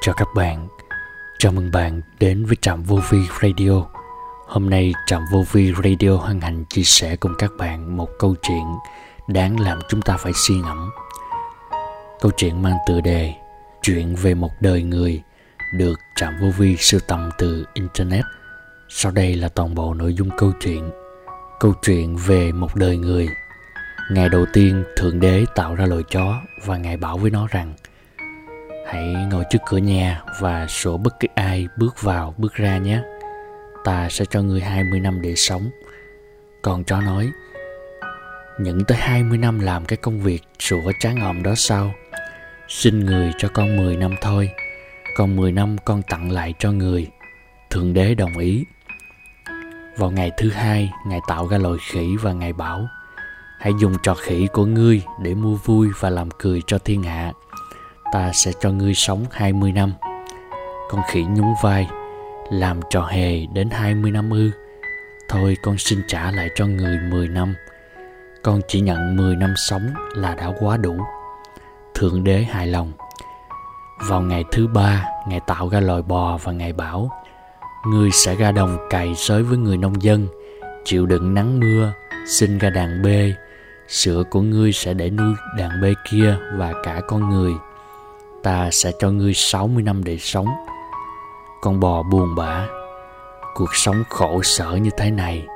Chào các bạn, chào mừng bạn đến với Trạm Vô Vi Radio. Hôm nay Trạm Vô Vi Radio hân hạnh chia sẻ cùng các bạn một câu chuyện đáng làm chúng ta phải suy ngẫm. Câu chuyện mang tựa đề Chuyện về một đời người được Trạm Vô Vi sưu tầm từ Internet. Sau đây là toàn bộ nội dung câu chuyện. Câu chuyện về một đời người. Ngày đầu tiên Thượng Đế tạo ra loài chó và Ngài bảo với nó rằng Hãy ngồi trước cửa nhà và sổ bất kỳ ai bước vào bước ra nhé. Ta sẽ cho người 20 năm để sống. Còn chó nói, những tới 20 năm làm cái công việc sủa chán ồm đó sao? Xin người cho con 10 năm thôi, còn 10 năm con tặng lại cho người. Thượng đế đồng ý. Vào ngày thứ hai, Ngài tạo ra loài khỉ và Ngài bảo, hãy dùng trò khỉ của ngươi để mua vui và làm cười cho thiên hạ ta sẽ cho ngươi sống 20 năm. Con khỉ nhún vai, làm trò hề đến 20 năm ư. Thôi con xin trả lại cho người 10 năm. Con chỉ nhận 10 năm sống là đã quá đủ. Thượng đế hài lòng. Vào ngày thứ ba, ngày tạo ra loài bò và ngày bảo Ngươi sẽ ra đồng cày sới với người nông dân, chịu đựng nắng mưa, sinh ra đàn bê. Sữa của ngươi sẽ để nuôi đàn bê kia và cả con người – ta sẽ cho ngươi 60 năm để sống. Con bò buồn bã, cuộc sống khổ sở như thế này,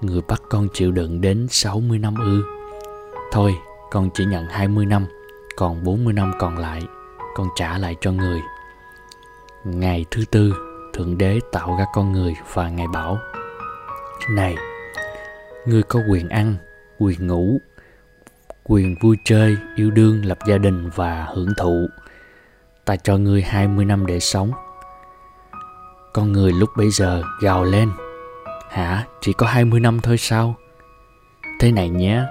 người bắt con chịu đựng đến 60 năm ư. Thôi, con chỉ nhận 20 năm, còn 40 năm còn lại, con trả lại cho người. Ngày thứ tư, Thượng Đế tạo ra con người và Ngài bảo Này, ngươi có quyền ăn, quyền ngủ, quyền vui chơi, yêu đương, lập gia đình và hưởng thụ ta cho ngươi 20 năm để sống. Con người lúc bấy giờ gào lên. Hả, chỉ có 20 năm thôi sao? Thế này nhé,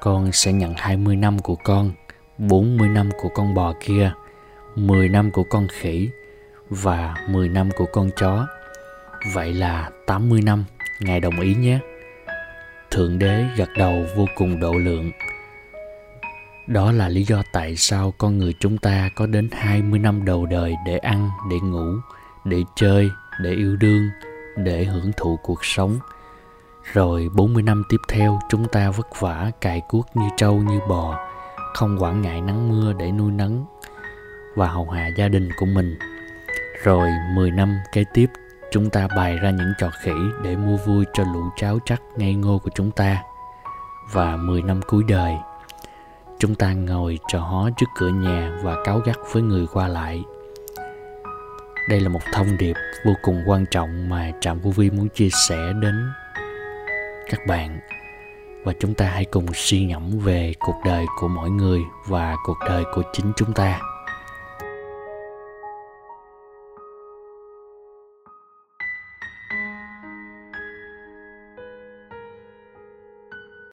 con sẽ nhận 20 năm của con, 40 năm của con bò kia, 10 năm của con khỉ và 10 năm của con chó. Vậy là 80 năm, Ngài đồng ý nhé. Thượng đế gật đầu vô cùng độ lượng đó là lý do tại sao con người chúng ta có đến 20 năm đầu đời để ăn, để ngủ, để chơi, để yêu đương, để hưởng thụ cuộc sống. Rồi 40 năm tiếp theo chúng ta vất vả cài cuốc như trâu như bò, không quản ngại nắng mưa để nuôi nấng và hầu hạ gia đình của mình. Rồi 10 năm kế tiếp chúng ta bày ra những trò khỉ để mua vui cho lũ cháu chắc ngây ngô của chúng ta. Và 10 năm cuối đời chúng ta ngồi trò hó trước cửa nhà và cáo gắt với người qua lại. Đây là một thông điệp vô cùng quan trọng mà trạm vô vi muốn chia sẻ đến các bạn. Và chúng ta hãy cùng suy ngẫm về cuộc đời của mỗi người và cuộc đời của chính chúng ta.